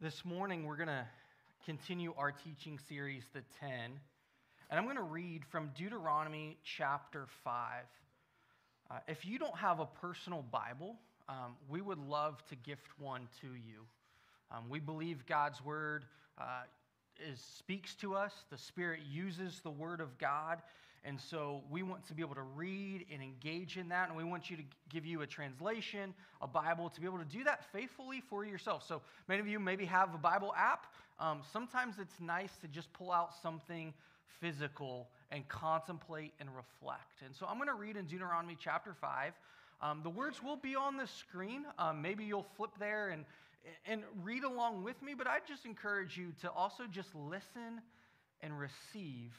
This morning, we're going to continue our teaching series, The Ten. And I'm going to read from Deuteronomy chapter 5. Uh, if you don't have a personal Bible, um, we would love to gift one to you. Um, we believe God's word uh, is, speaks to us, the Spirit uses the word of God. And so we want to be able to read and engage in that. And we want you to give you a translation, a Bible, to be able to do that faithfully for yourself. So many of you maybe have a Bible app. Um, sometimes it's nice to just pull out something physical and contemplate and reflect. And so I'm going to read in Deuteronomy chapter 5. Um, the words will be on the screen. Um, maybe you'll flip there and, and read along with me, but I just encourage you to also just listen and receive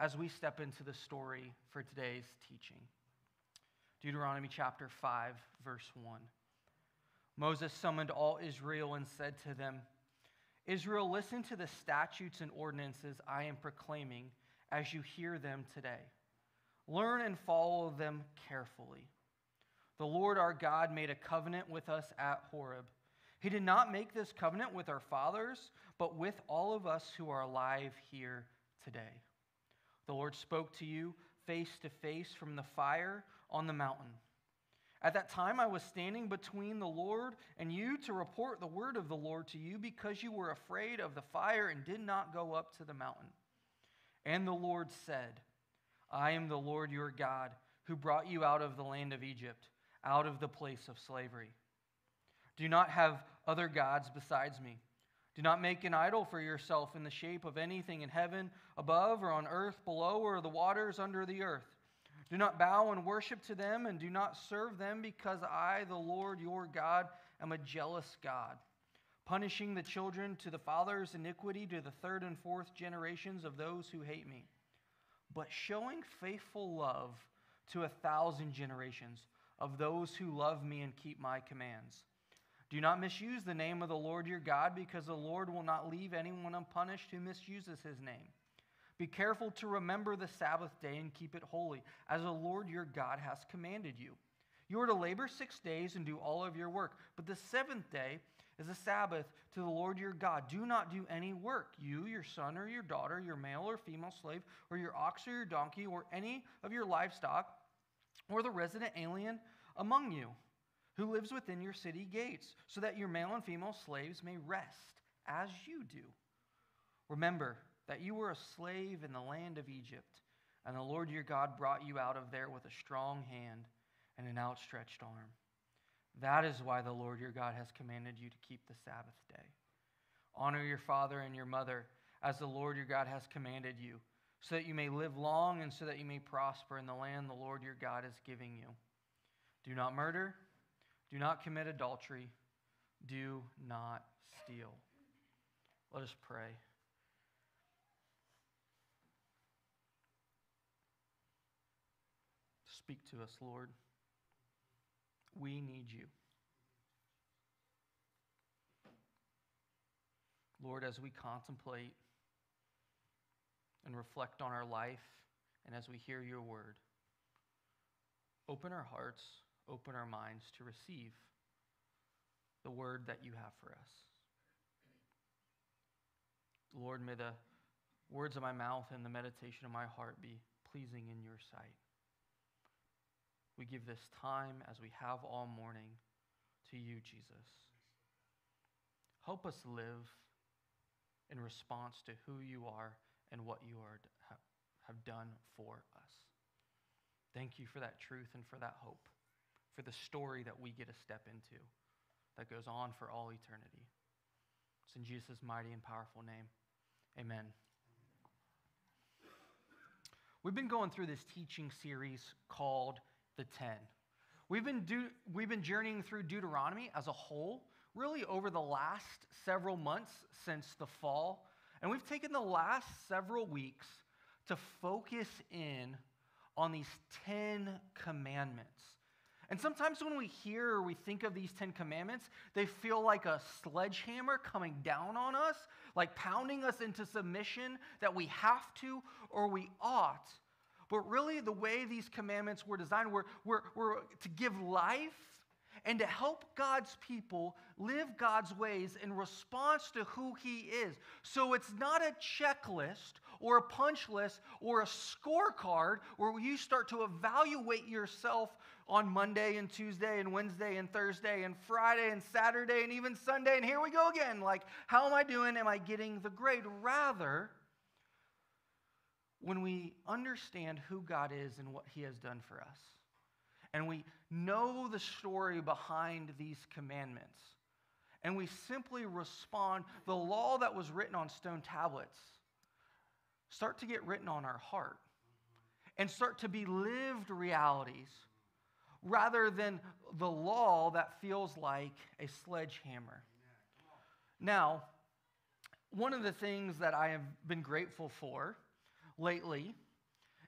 as we step into the story for today's teaching. Deuteronomy chapter 5, verse 1. Moses summoned all Israel and said to them, Israel, listen to the statutes and ordinances I am proclaiming as you hear them today. Learn and follow them carefully. The Lord our God made a covenant with us at Horeb. He did not make this covenant with our fathers, but with all of us who are alive here today. The Lord spoke to you face to face from the fire on the mountain. At that time, I was standing between the Lord and you to report the word of the Lord to you because you were afraid of the fire and did not go up to the mountain. And the Lord said, I am the Lord your God who brought you out of the land of Egypt, out of the place of slavery. Do not have other gods besides me. Do not make an idol for yourself in the shape of anything in heaven above or on earth below or the waters under the earth. Do not bow and worship to them and do not serve them because I, the Lord your God, am a jealous God, punishing the children to the father's iniquity to the third and fourth generations of those who hate me, but showing faithful love to a thousand generations of those who love me and keep my commands. Do not misuse the name of the Lord your God, because the Lord will not leave anyone unpunished who misuses his name. Be careful to remember the Sabbath day and keep it holy, as the Lord your God has commanded you. You are to labor six days and do all of your work, but the seventh day is a Sabbath to the Lord your God. Do not do any work, you, your son or your daughter, your male or female slave, or your ox or your donkey, or any of your livestock, or the resident alien among you who lives within your city gates, so that your male and female slaves may rest as you do. Remember that you were a slave in the land of Egypt, and the Lord your God brought you out of there with a strong hand and an outstretched arm. That is why the Lord your God has commanded you to keep the Sabbath day. Honor your father and your mother, as the Lord your God has commanded you, so that you may live long and so that you may prosper in the land the Lord your God is giving you. Do not murder. Do not commit adultery. Do not steal. Let us pray. Speak to us, Lord. We need you. Lord, as we contemplate and reflect on our life, and as we hear your word, open our hearts open our minds to receive the word that you have for us. Lord, may the words of my mouth and the meditation of my heart be pleasing in your sight. We give this time as we have all morning to you, Jesus. Help us live in response to who you are and what you are, have done for us. Thank you for that truth and for that hope for the story that we get to step into that goes on for all eternity. It's in Jesus' mighty and powerful name. Amen. We've been going through this teaching series called The Ten. We've been, do, we've been journeying through Deuteronomy as a whole, really over the last several months since the fall. And we've taken the last several weeks to focus in on these 10 commandments and sometimes when we hear or we think of these Ten Commandments, they feel like a sledgehammer coming down on us, like pounding us into submission that we have to or we ought. But really, the way these commandments were designed were, were, were to give life and to help God's people live God's ways in response to who He is. So it's not a checklist or a punch list or a scorecard where you start to evaluate yourself on Monday and Tuesday and Wednesday and Thursday and Friday and Saturday and even Sunday. And here we go again. Like, how am I doing? Am I getting the grade? Rather, when we understand who God is and what He has done for us, and we know the story behind these commandments, and we simply respond, the law that was written on stone tablets start to get written on our heart and start to be lived realities rather than the law that feels like a sledgehammer. Now, one of the things that I have been grateful for lately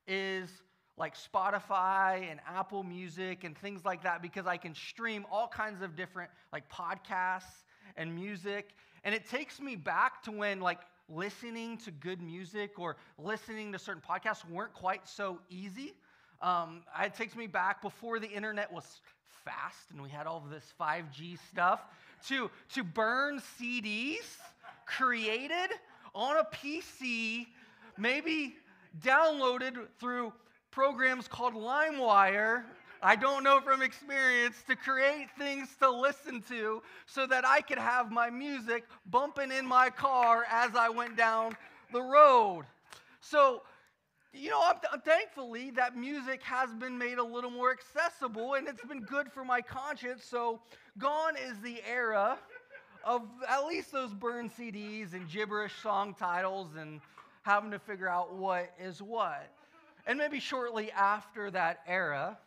is like Spotify and Apple Music and things like that because I can stream all kinds of different like podcasts and music. And it takes me back to when like listening to good music or listening to certain podcasts weren't quite so easy. Um, it takes me back before the internet was fast and we had all of this 5G stuff to, to burn CDs created on a PC, maybe downloaded through programs called LimeWire. I don't know from experience to create things to listen to so that I could have my music bumping in my car as I went down the road. So you know, I'm, thankfully that music has been made a little more accessible and it's been good for my conscience. So, gone is the era of at least those burned CDs and gibberish song titles and having to figure out what is what. And maybe shortly after that era,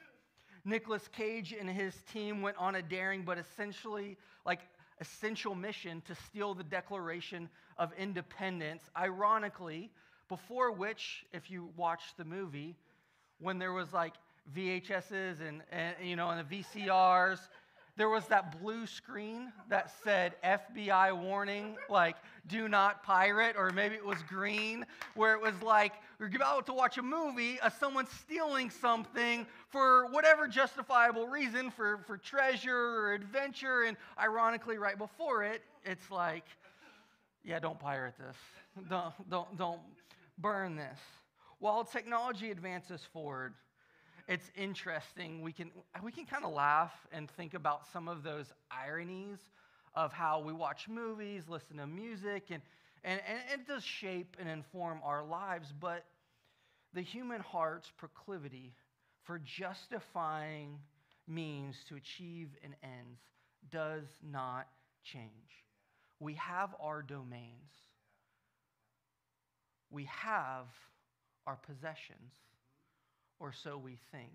Nicolas Cage and his team went on a daring but essentially like essential mission to steal the Declaration of Independence. Ironically, before which, if you watch the movie, when there was like VHSs and, and you know, and the VCRs, there was that blue screen that said FBI warning, like do not pirate, or maybe it was green, where it was like you're about to watch a movie of someone stealing something for whatever justifiable reason, for, for treasure or adventure. And ironically, right before it, it's like, yeah, don't pirate this. Don't, don't, don't burn this. While technology advances forward, it's interesting. We can, we can kind of laugh and think about some of those ironies of how we watch movies, listen to music, and, and, and it does shape and inform our lives. But the human heart's proclivity for justifying means to achieve an ends does not change. We have our domains we have our possessions, or so we think.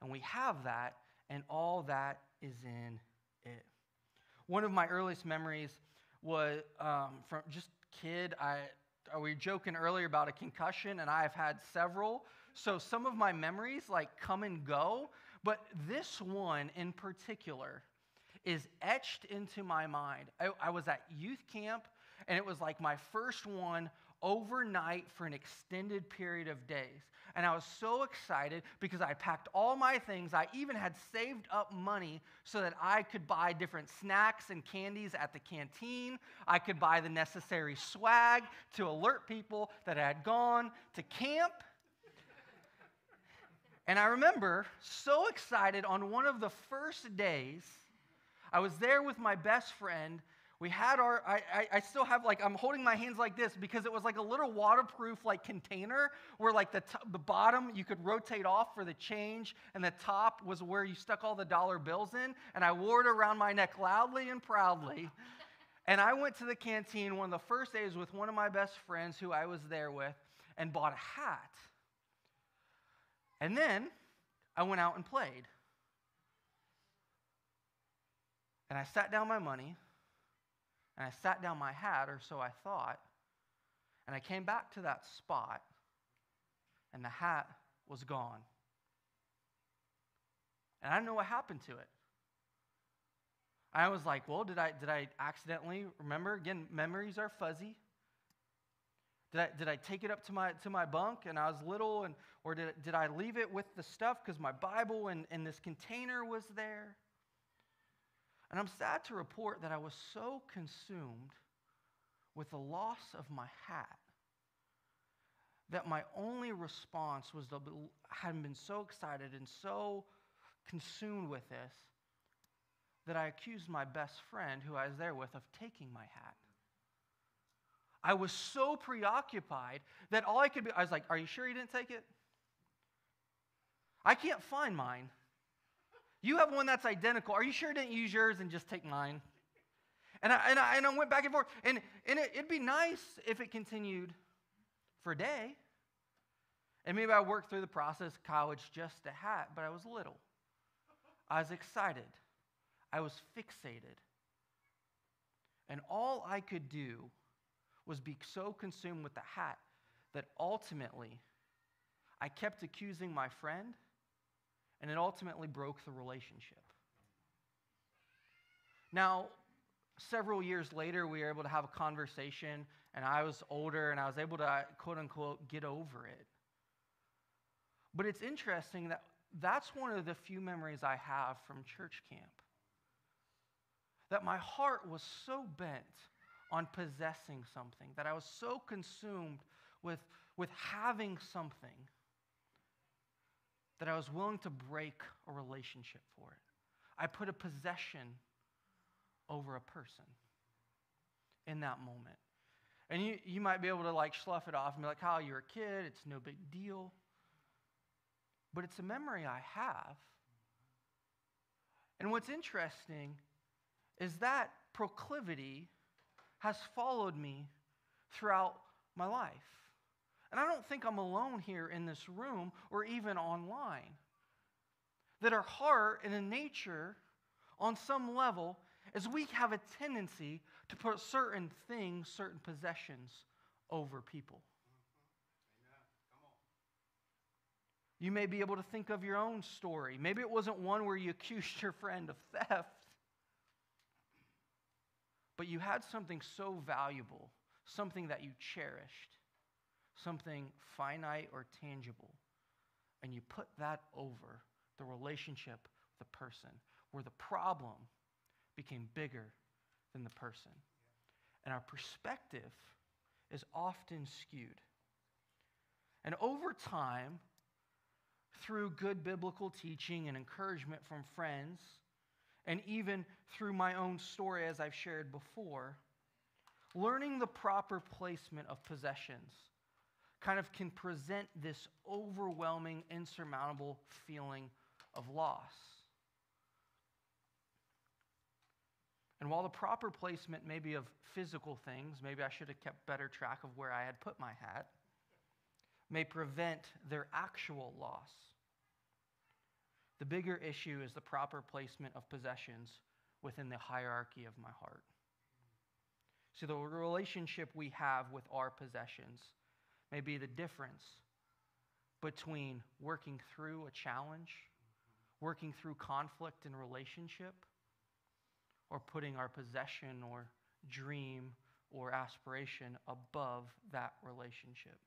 And we have that, and all that is in it. One of my earliest memories was um, from just kid. I we were joking earlier about a concussion, and I've had several. So some of my memories like come and go, but this one in particular is etched into my mind. I, I was at youth camp and it was like my first one overnight for an extended period of days. And I was so excited because I packed all my things. I even had saved up money so that I could buy different snacks and candies at the canteen. I could buy the necessary swag to alert people that I had gone to camp. And I remember so excited on one of the first days, I was there with my best friend, we had our I, I, I, still have like i'm holding my hands like this because it was like a little waterproof like container where like the, t- the bottom you could rotate off for the change and the top was where you stuck all the dollar bills in. And i wore it around my neck loudly and proudly. And i went to the canteen one of the first days with one of my best friends who i was there with and bought a hat. And then i went out and played. And i sat down my money and I sat down my hat, or so I thought, and I came back to that spot, and the hat was gone. And I don't know what happened to it. I was like, well, did I, did I accidentally remember? Again, memories are fuzzy. Did I, did I take it up to my, to my bunk and I was little, and, or did, did I leave it with the stuff because my Bible and, and this container was there? And I'm sad to report that I was so consumed with the loss of my hat that my only response was to had been so excited and so consumed with this that I accused my best friend who I was there with of taking my hat. I was so preoccupied that all I could be, I was like, Are you sure you didn't take it? I can't find mine. You have one that's identical. Are you sure you didn't use yours and just take mine? And I, and I, and I went back and forth. And, and it, it'd be nice if it continued for a day. And maybe I worked through the process, college, just a hat, but I was little. I was excited. I was fixated. And all I could do was be so consumed with the hat that ultimately I kept accusing my friend, and it ultimately broke the relationship. Now, several years later, we were able to have a conversation, and I was older, and I was able to, uh, quote unquote, get over it. But it's interesting that that's one of the few memories I have from church camp. That my heart was so bent on possessing something, that I was so consumed with, with having something, that I was willing to break a relationship for it. I put a possession over a person in that moment. And you, you might be able to like slough it off and be like, oh, you're a kid, it's no big deal. But it's a memory I have. And what's interesting is that proclivity has followed me throughout my life. And I don't think I'm alone here in this room or even online. That our heart and in nature, on some level, is we have a tendency to put certain things, certain possessions over people. You may be able to think of your own story. Maybe it wasn't one where you accused your friend of theft, but you had something so valuable, something that you cherished, something finite or tangible, and you put that over the relationship with the person, where the problem became bigger than the person. And our perspective is often skewed. And over time, through good biblical teaching and encouragement from friends, and even through my own story, as I've shared before, learning the proper placement of possessions kind of can present this overwhelming, insurmountable feeling of loss. And while the proper placement may be of physical things, maybe I should have kept better track of where I had put my hat, may prevent their actual loss. The bigger issue is the proper placement of possessions within the hierarchy of my heart. See, the relationship we have with our possessions may be the difference between working through a challenge, working through conflict in relationship, or putting our possession or dream or aspiration above that relationship.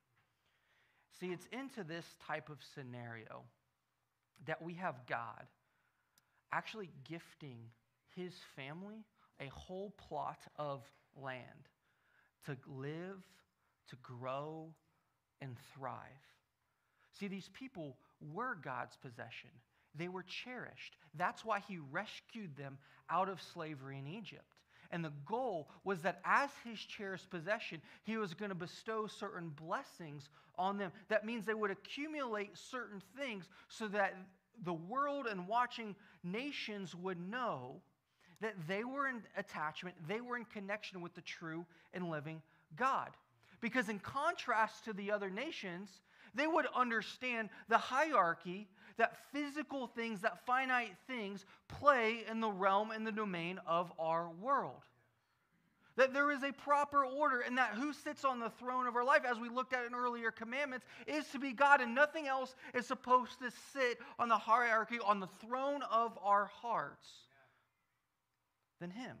See, it's into this type of scenario that we have God actually gifting his family a whole plot of land to live, to grow, and thrive. See, these people were God's possession. They were cherished. That's why he rescued them out of slavery in Egypt. And the goal was that as his cherished possession, he was going to bestow certain blessings on them. That means they would accumulate certain things so that the world and watching nations would know that they were in attachment, they were in connection with the true and living God. Because, in contrast to the other nations, they would understand the hierarchy that physical things, that finite things, play in the realm and the domain of our world. That there is a proper order, and that who sits on the throne of our life, as we looked at in earlier commandments, is to be God, and nothing else is supposed to sit on the hierarchy, on the throne of our hearts than Him.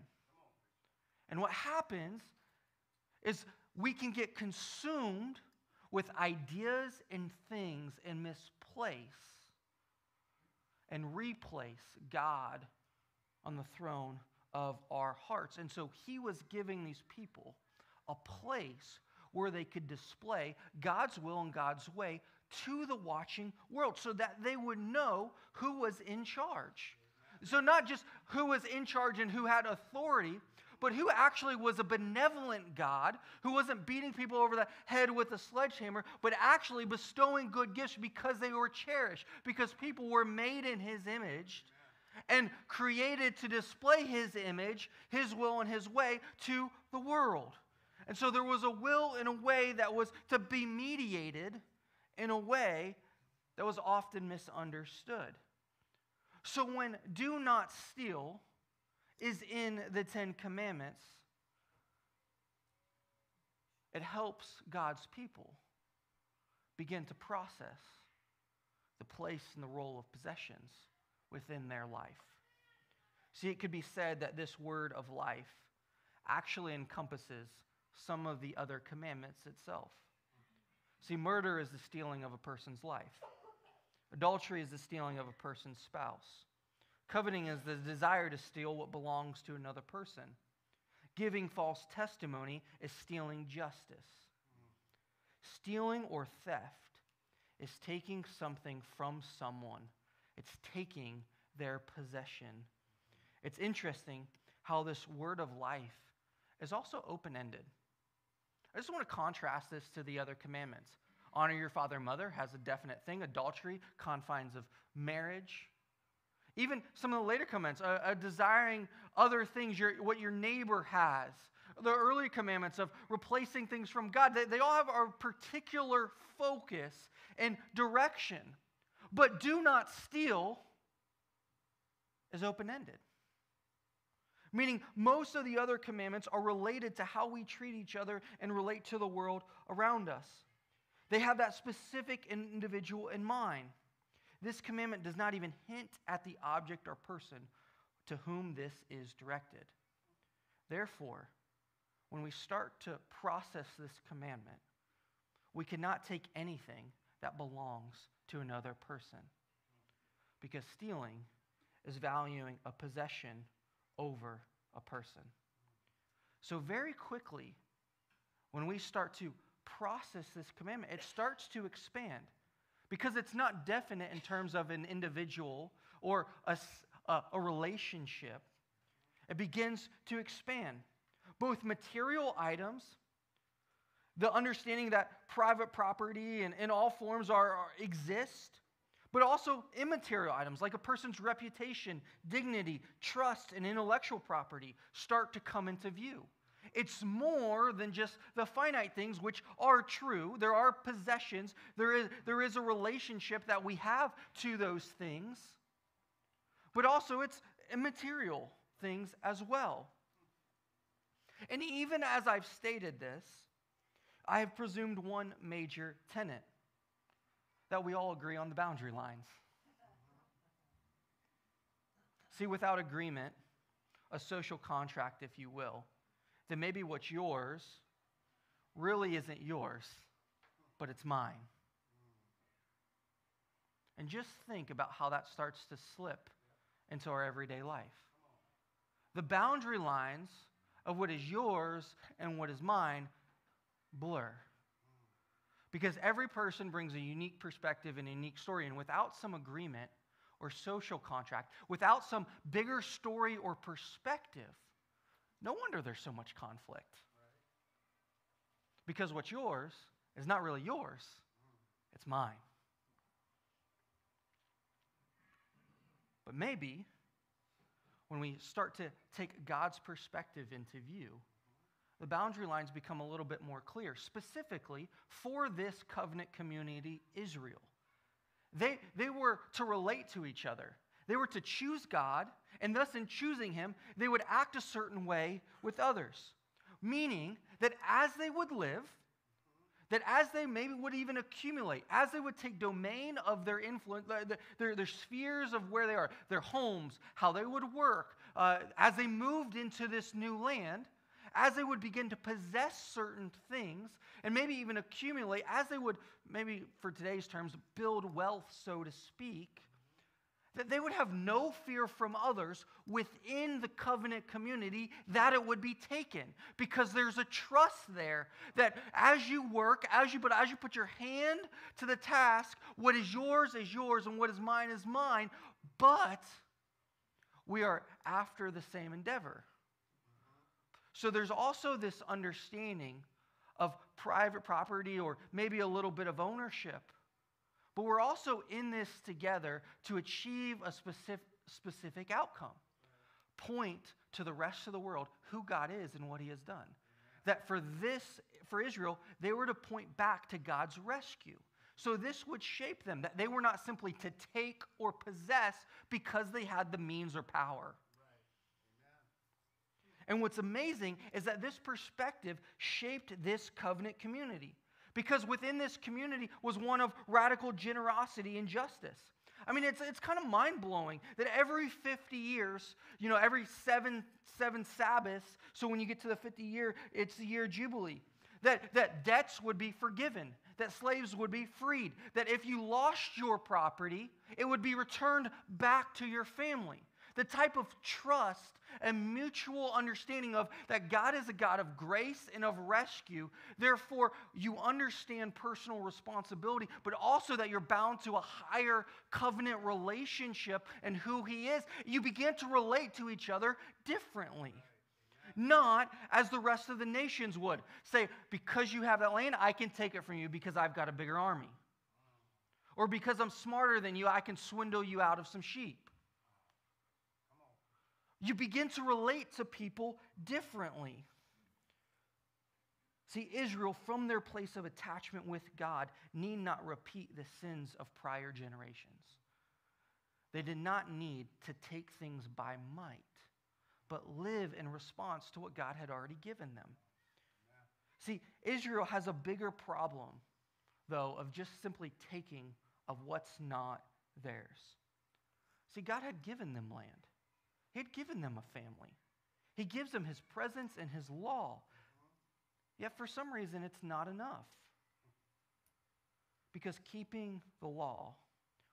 And what happens is we can get consumed with ideas and things and misplace and replace God on the throne of our hearts. And so he was giving these people a place where they could display God's will and God's way to the watching world so that they would know who was in charge. So, not just who was in charge and who had authority, but who actually was a benevolent God who wasn't beating people over the head with a sledgehammer, but actually bestowing good gifts because they were cherished, because people were made in his image and created to display his image, his will, and his way to the world. And so there was a will in a way that was to be mediated in a way that was often misunderstood. So when do not steal is in the Ten Commandments, it helps God's people begin to process the place and the role of possessions within their life. See, it could be said that this word of life actually encompasses some of the other commandments itself. See, murder is the stealing of a person's life. Adultery is the stealing of a person's spouse. Coveting is the desire to steal what belongs to another person. Giving false testimony is stealing justice. Stealing or theft is taking something from someone, it's taking their possession. It's interesting how this word of life is also open ended. I just want to contrast this to the other commandments. Honor your father and mother has a definite thing, adultery, confines of marriage. Even some of the later commandments, uh, uh, desiring other things, your, what your neighbor has. The earlier commandments of replacing things from God, they, they all have a particular focus and direction. But do not steal is open ended. Meaning, most of the other commandments are related to how we treat each other and relate to the world around us. They have that specific individual in mind. This commandment does not even hint at the object or person to whom this is directed. Therefore, when we start to process this commandment, we cannot take anything that belongs to another person. Because stealing is valuing a possession over a person. So, very quickly, when we start to process this commandment, it starts to expand because it's not definite in terms of an individual or a, a, a relationship. It begins to expand. Both material items, the understanding that private property and in all forms are, are, exist, but also immaterial items like a person's reputation, dignity, trust, and intellectual property start to come into view. It's more than just the finite things, which are true. There are possessions, there is, there is a relationship that we have to those things, but also it's immaterial things as well. And even as I've stated this, I have presumed one major tenet that we all agree on the boundary lines. See, without agreement, a social contract, if you will, then maybe what's yours really isn't yours, but it's mine. And just think about how that starts to slip into our everyday life. The boundary lines of what is yours and what is mine blur. Because every person brings a unique perspective and a unique story, and without some agreement or social contract, without some bigger story or perspective, no wonder there's so much conflict. Because what's yours is not really yours, it's mine. But maybe when we start to take God's perspective into view, the boundary lines become a little bit more clear, specifically for this covenant community, Israel. They, they were to relate to each other. They were to choose God, and thus in choosing Him, they would act a certain way with others. Meaning that as they would live, that as they maybe would even accumulate, as they would take domain of their influence, their, their, spheres of where they are, their homes, how they would work, uh, as they moved into this new land, as they would begin to possess certain things and maybe even accumulate, as they would, maybe for today's terms, build wealth, so to speak, that they would have no fear from others within the covenant community that it would be taken. Because there's a trust there that as you work as you but as you put your hand to the task what is yours is yours and what is mine is mine. But we are after the same endeavor. So there's also this understanding of private property or maybe a little bit of ownership but we're also in this together to achieve a specific, specific outcome. Point to the rest of the world who God is and what he has done. That for this, for Israel, they were to point back to God's rescue. So this would shape them, that they were not simply to take or possess because they had the means or power. And what's amazing is that this perspective shaped this covenant community because within this community was one of radical generosity and justice. I mean, it's, it's kind of mind blowing that every 50 years, you know, every seven, seven Sabbaths, so when you get to the 50 year, it's the year Jubilee, that, that debts would be forgiven, that slaves would be freed, that if you lost your property, it would be returned back to your family the type of trust and mutual understanding of that God is a God of grace and of rescue. Therefore, you understand personal responsibility, but also that you're bound to a higher covenant relationship and who He is. You begin to relate to each other differently. Not as the rest of the nations would. Say, because you have that land, I can take it from you because I've got a bigger army. Or because I'm smarter than you, I can swindle you out of some sheep. You begin to relate to people differently. See, Israel, from their place of attachment with God, need not repeat the sins of prior generations. They did not need to take things by might, but live in response to what God had already given them. See, Israel has a bigger problem, though, of just simply taking of what's not theirs. See, God had given them land. He had given them a family. He gives them his presence and his law. Yet for some reason, it's not enough. Because keeping the law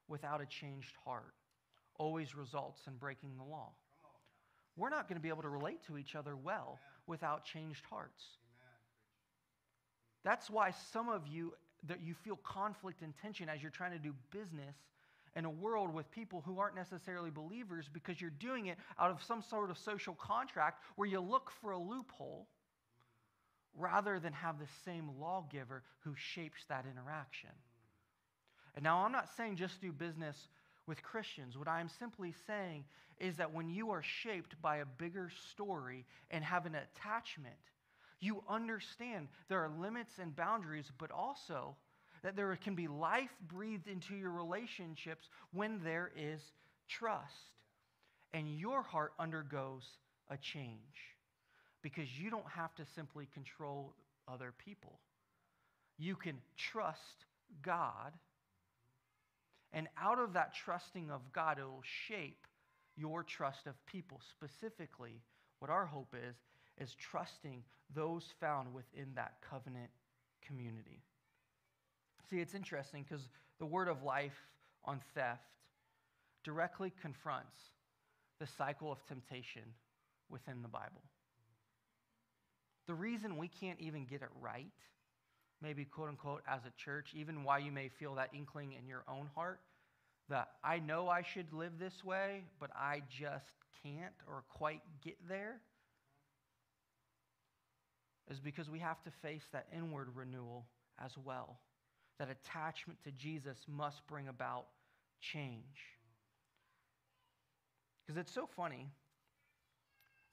without a changed heart always results in breaking the law. We're not going to be able to relate to each other well without changed hearts. That's why some of you that you feel conflict and tension as you're trying to do business in a world with people who aren't necessarily believers because you're doing it out of some sort of social contract where you look for a loophole rather than have the same lawgiver who shapes that interaction. And now I'm not saying just do business with Christians. What I'm simply saying is that when you are shaped by a bigger story and have an attachment, you understand there are limits and boundaries, but also that there can be life breathed into your relationships when there is trust. And your heart undergoes a change because you don't have to simply control other people. You can trust God, and out of that trusting of God, it will shape your trust of people. Specifically, what our hope is, is trusting those found within that covenant community. See, it's interesting because the word of life on theft directly confronts the cycle of temptation within the Bible. The reason we can't even get it right, maybe quote unquote, as a church, even why you may feel that inkling in your own heart, that I know I should live this way, but I just can't or quite get there, is because we have to face that inward renewal as well that attachment to Jesus must bring about change. Because it's so funny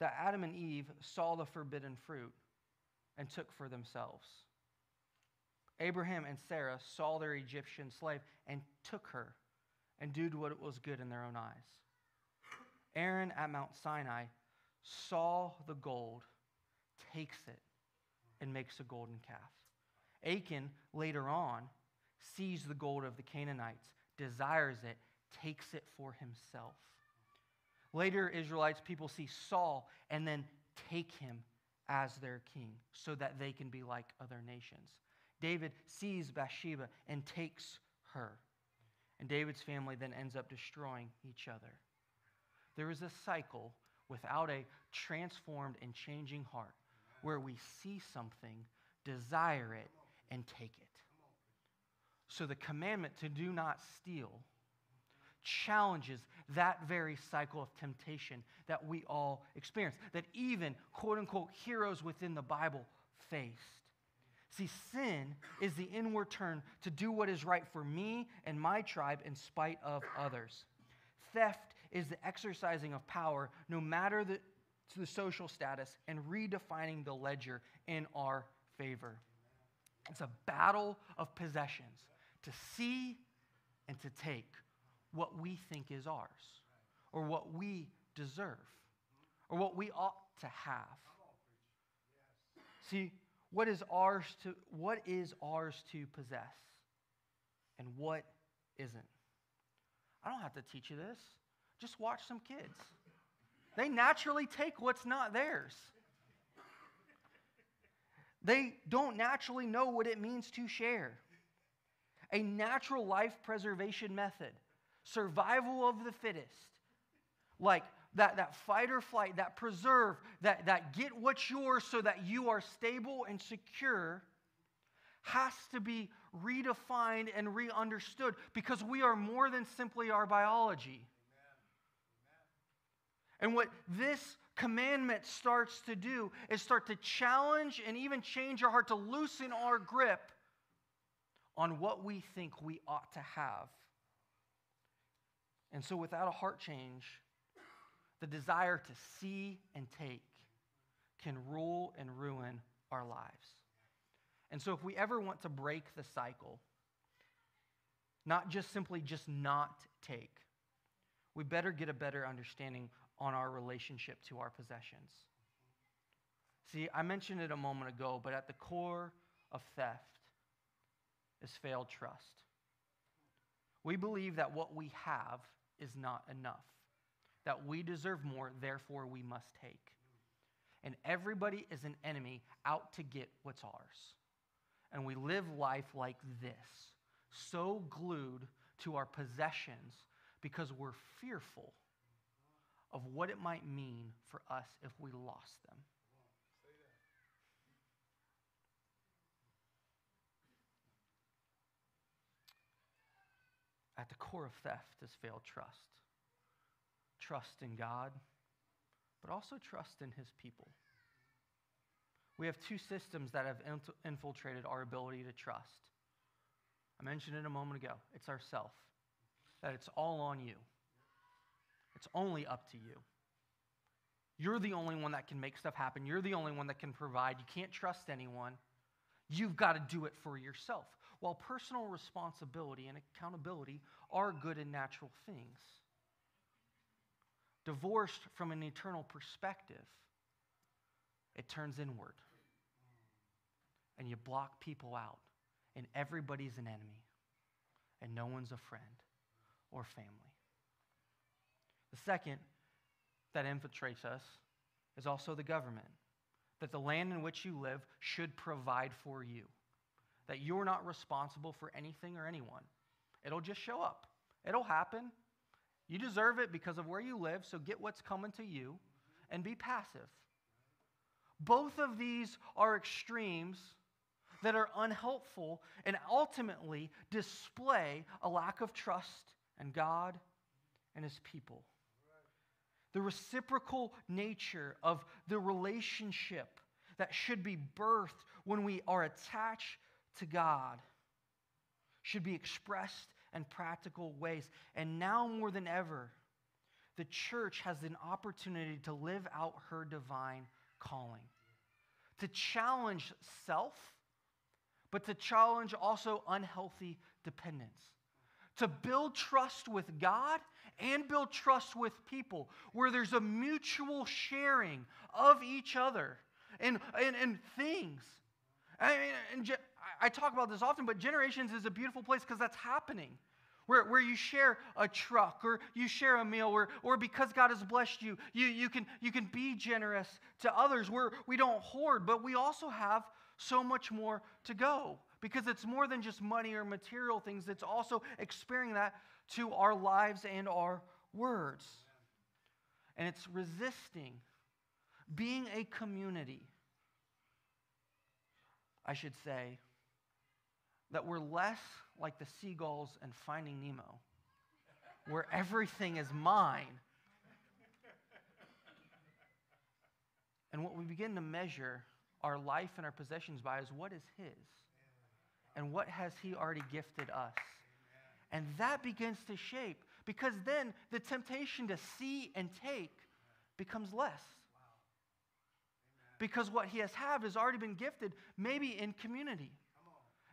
that Adam and Eve saw the forbidden fruit and took for themselves. Abraham and Sarah saw their Egyptian slave and took her and did what was good in their own eyes. Aaron at Mount Sinai saw the gold, takes it, and makes a golden calf. Achan later on sees the gold of the Canaanites, desires it, takes it for himself. Later, Israelites people see Saul and then take him as their king so that they can be like other nations. David sees Bathsheba and takes her. And David's family then ends up destroying each other. There is a cycle without a transformed and changing heart where we see something, desire it, and take it. So the commandment to do not steal challenges that very cycle of temptation that we all experience, that even quote unquote heroes within the Bible faced. See, sin is the inward turn to do what is right for me and my tribe in spite of others. Theft is the exercising of power, no matter the, the social status, and redefining the ledger in our favor. It's a battle of possessions to see and to take what we think is ours or what we deserve or what we ought to have. See, what is ours to what is ours to possess and what isn't. I don't have to teach you this. Just watch some kids. They naturally take what's not theirs. They don't naturally know what it means to share. A natural life preservation method survival of the fittest. Like that, that fight or flight, that preserve, that, that get what's yours so that you are stable and secure has to be redefined and re understood because we are more than simply our biology. And what this commandment starts to do is start to challenge and even change our heart to loosen our grip on what we think we ought to have. And so, without a heart change, the desire to see and take can rule and ruin our lives. And so, if we ever want to break the cycle, not just simply just not take, we better get a better understanding on our relationship to our possessions. See, I mentioned it a moment ago, but at the core of theft is failed trust. We believe that what we have is not enough, that we deserve more, therefore we must take. And everybody is an enemy out to get what's ours. And we live life like this, so glued to our possessions because we're fearful of what it might mean for us if we lost them. At the core of theft is failed trust trust in God, but also trust in His people. We have two systems that have infiltrated our ability to trust. I mentioned it a moment ago. It's ourself, that it's all on you. It's only up to you. You're the only one that can make stuff happen. You're the only one that can provide. You can't trust anyone. You've got to do it for yourself. While personal responsibility and accountability are good and natural things, divorced from an eternal perspective, it turns inward. And you block people out, and everybody's an enemy, and no one's a friend or family. The second that infiltrates us is also the government. That the land in which you live should provide for you. That you're not responsible for anything or anyone. It'll just show up, it'll happen. You deserve it because of where you live, so get what's coming to you and be passive. Both of these are extremes that are unhelpful and ultimately display a lack of trust in God and His people the reciprocal nature of the relationship that should be birthed when we are attached to God should be expressed in practical ways. And now more than ever, the church has an opportunity to live out her divine calling, to challenge self, but to challenge also unhealthy dependence to build trust with God and build trust with people, where there's a mutual sharing of each other and, and, and things. I mean, and I talk about this often, but generations is a beautiful place because that's happening. where, where you share a truck or you share a meal or, or because God has blessed you, you, you, can, you can be generous to others where we don't hoard, but we also have so much more to go because it's more than just money or material things, it's also experiencing that to our lives and our words. And it's resisting being a community. I should say that we're less like the seagulls and Finding Nemo, where everything is mine. And what we begin to measure our life and our possessions by is what is His and what has He already gifted us. And that begins to shape because then the temptation to see and take becomes less. Because what He has have has already been gifted, maybe in community.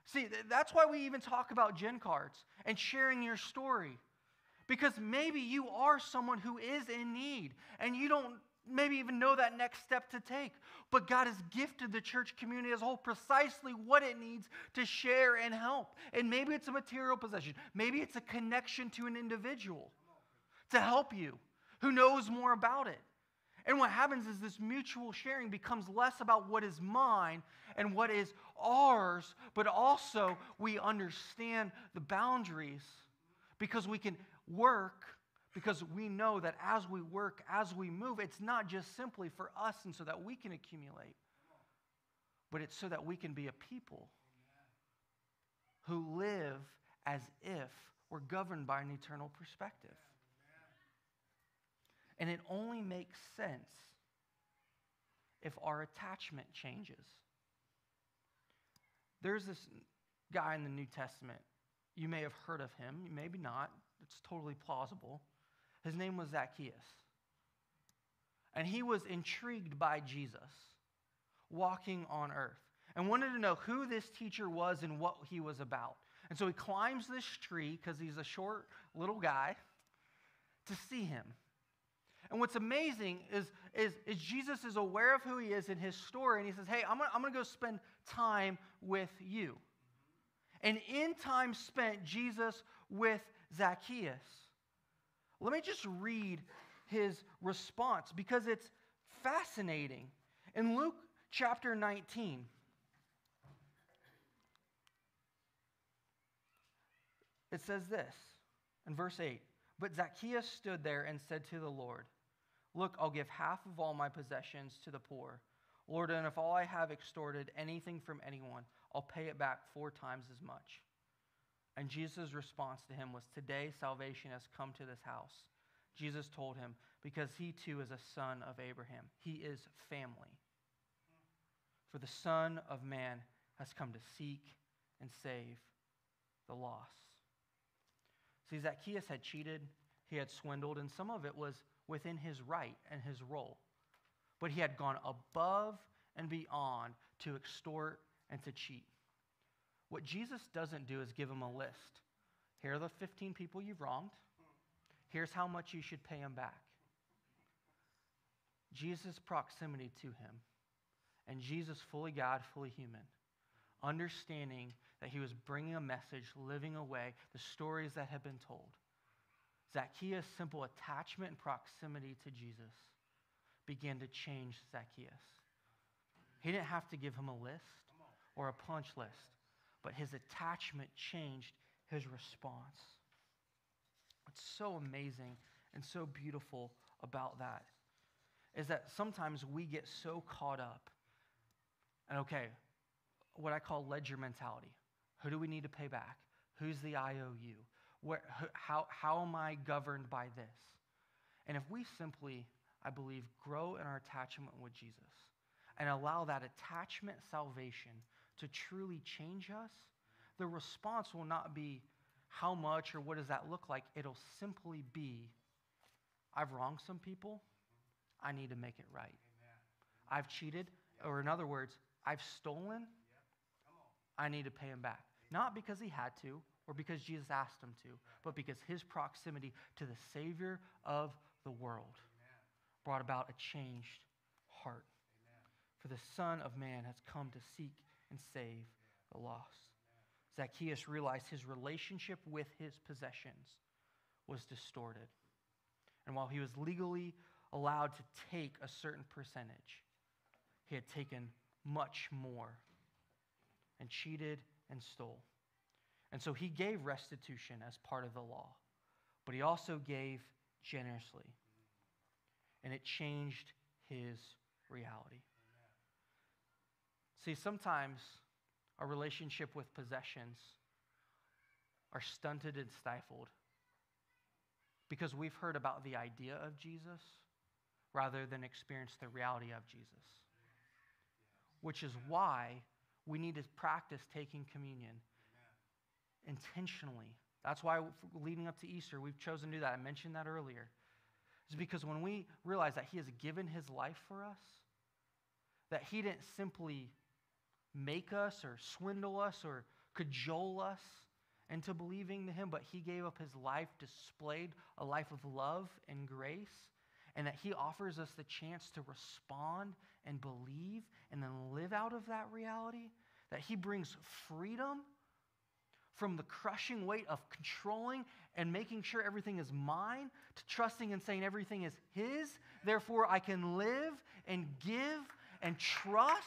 See, that's why we even talk about Gen cards and sharing your story. Because maybe you are someone who is in need and you don't maybe even know that next step to take. But God has gifted the church community as a whole precisely what it needs to share and help. And maybe it's a material possession, maybe it's a connection to an individual to help you who knows more about it. And what happens is this mutual sharing becomes less about what is mine and what is ours, but also we understand the boundaries because we can work because we know that as we work, as we move, it's not just simply for us and so that we can accumulate, but it's so that we can be a people who live as if we're governed by an eternal perspective. And it only makes sense if our attachment changes. There's this guy in the New Testament. You may have heard of him, maybe not. It's totally plausible. His name was Zacchaeus. And he was intrigued by Jesus walking on earth and wanted to know who this teacher was and what he was about. And so he climbs this tree because he's a short little guy to see him. And what's amazing is, is, is, Jesus is aware of who he is in his story, and he says, Hey, I'm going I'm to go spend time with you. And in time spent, Jesus with Zacchaeus let me just read his response because it's fascinating. In Luke chapter 19, it says this in verse 8 But Zacchaeus stood there and said to the Lord, Look, I'll give half of all my possessions to the poor. Lord, and if all I have extorted anything from anyone, I'll pay it back four times as much. And Jesus' response to him was, Today salvation has come to this house. Jesus told him, Because he too is a son of Abraham. He is family. For the Son of Man has come to seek and save the lost. See, Zacchaeus had cheated, he had swindled, and some of it was within his right and his role. But he had gone above and beyond to extort and to cheat. What Jesus doesn't do is give him a list. Here are the 15 people you've wronged. Here's how much you should pay them back. Jesus' proximity to him, and Jesus, fully God, fully human, understanding that he was bringing a message, living away the stories that had been told. Zacchaeus' simple attachment and proximity to Jesus began to change Zacchaeus. He didn't have to give him a list or a punch list but his attachment changed his response. What's so amazing and so beautiful about that is that sometimes we get so caught up and okay, what I call ledger mentality. Who do we need to pay back? Who's the IOU? Where, how, how am I governed by this? And if we simply, I believe, grow in our attachment with Jesus and allow that attachment salvation to truly change us, the response will not be how much or what does that look like. It'll simply be I've wronged some people. I need to make it right. Amen. I've cheated, or in other words, I've stolen. Yep. I need to pay him back. Amen. Not because he had to or because Jesus asked him to, but because his proximity to the Savior of the world Amen. brought about a changed heart. For the Son of Man has come to seek and save the lost. Zacchaeus realized his relationship with his possessions was distorted. And while he was legally allowed to take a certain percentage, he had taken much more and cheated and stole. And so he gave restitution as part of the law, but he also gave generously. And it changed his reality. See, sometimes our relationship with possessions are stunted and stifled because we've heard about the idea of Jesus rather than experience the reality of Jesus. Which is why we need to practice taking communion intentionally. That's why, leading up to Easter, we've chosen to do that. I mentioned that earlier. Is because when we realize that He has given His life for us, that He didn't simply make us or swindle us or cajole us into believing Him, but He gave up His life, displayed a life of love and grace, and that He offers us the chance to respond and believe and then live out of that reality, that He brings freedom from the crushing weight of controlling and making sure everything is mine to trusting and saying everything is His. Therefore, I can live and give and trust.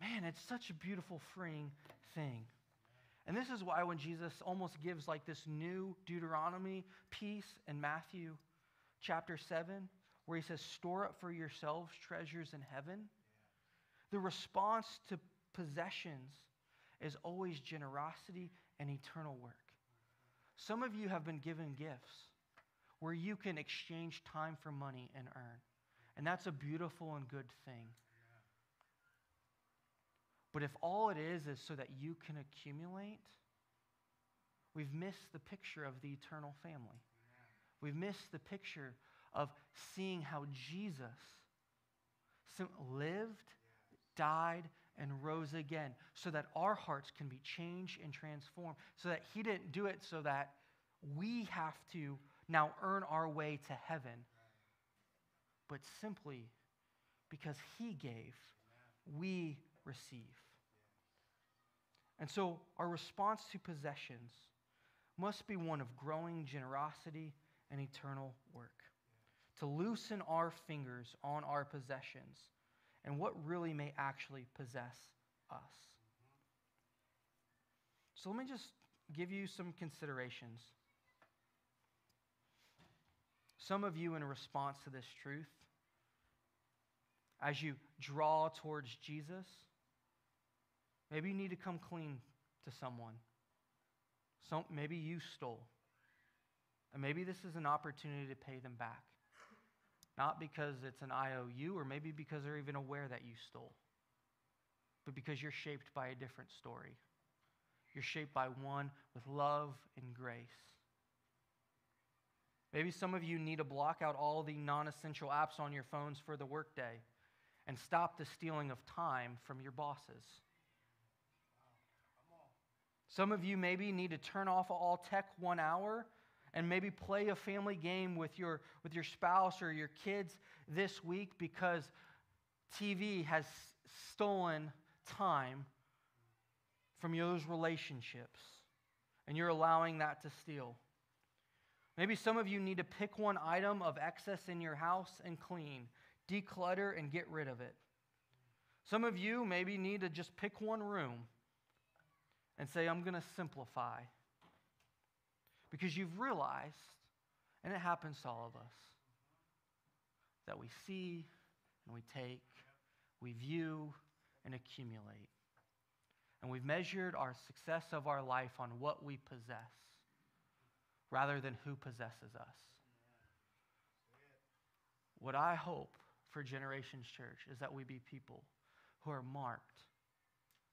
Man, it's such a beautiful, freeing thing. And this is why when Jesus almost gives like this new Deuteronomy piece in Matthew chapter 7, where he says, Store up for yourselves treasures in heaven the response to possessions is always generosity and eternal work. Some of you have been given gifts where you can exchange time for money and earn. And that's a beautiful and good thing. But if all it is is so that you can accumulate, we've missed the picture of the eternal family. We've missed the picture of seeing how Jesus lived died, and rose again so that our hearts can be changed and transformed. So that He didn't do it so that we have to now earn our way to heaven, but simply because He gave, we receive. And so our response to possessions must be one of growing generosity and eternal work. To loosen our fingers on our possessions and what really may actually possess us. So let me just give you some considerations. Some of you, in response to this truth, as you draw towards Jesus, maybe you need to come clean to someone. Some, maybe you stole. And maybe this is an opportunity to pay them back. Not because it's an IOU or maybe because they're even aware that you stole, but because you're shaped by a different story. You're shaped by one with love and grace. Maybe some of you need to block out all the non essential apps on your phones for the workday and stop the stealing of time from your bosses. Some of you maybe need to turn off all tech one hour and maybe play a family game with your, with your spouse or your kids this week because TV has stolen time from those relationships and you're allowing that to steal. Maybe some of you need to pick one item of excess in your house and clean, declutter, and get rid of it. Some of you maybe need to just pick one room and say, I'm going to simplify. Because you've realized, and it happens to all of us, that we see and we take, we view and accumulate. And we've measured our success of our life on what we possess rather than who possesses us. What I hope for Generations Church is that we be people who are marked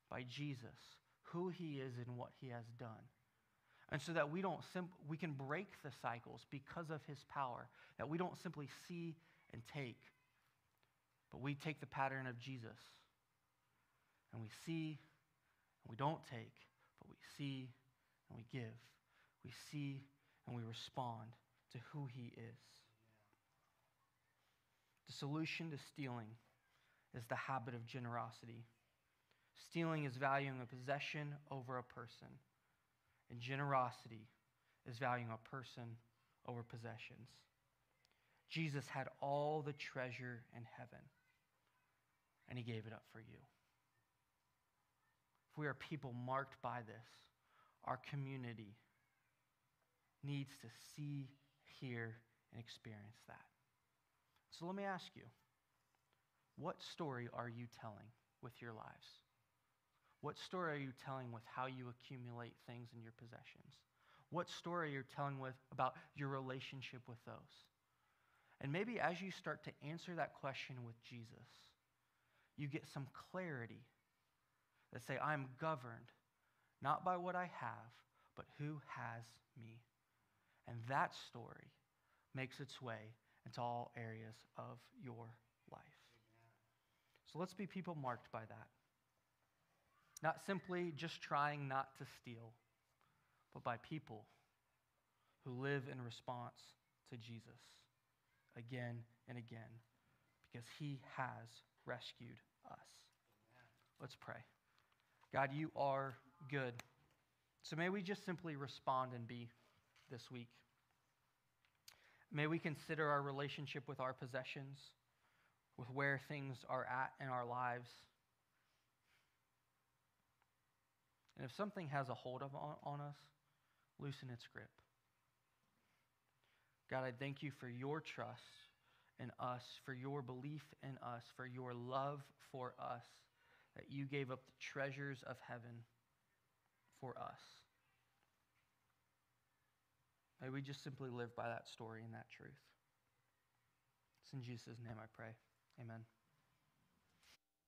by Jesus, who he is and what he has done. And so that we don't we can break the cycles because of his power, that we don't simply see and take, but we take the pattern of Jesus. And we see and we don't take, but we see and we give. We see and we respond to who he is. The solution to stealing is the habit of generosity. Stealing is valuing a possession over a person, and generosity is valuing a person over possessions. Jesus had all the treasure in heaven, and he gave it up for you. If we are people marked by this, our community needs to see, hear, and experience that. So let me ask you what story are you telling with your lives? What story are you telling with how you accumulate things in your possessions? What story are you telling with about your relationship with those? And maybe as you start to answer that question with Jesus, you get some clarity that say, I'm governed not by what I have, but who has me. And that story makes its way into all areas of your life. So let's be people marked by that. Not simply just trying not to steal, but by people who live in response to Jesus again and again because he has rescued us. Let's pray. God, you are good. So may we just simply respond and be this week. May we consider our relationship with our possessions, with where things are at in our lives. And if something has a hold of on, on us, loosen its grip. God, I thank you for your trust in us, for your belief in us, for your love for us, that you gave up the treasures of heaven for us. May we just simply live by that story and that truth. It's in Jesus' name I pray. Amen.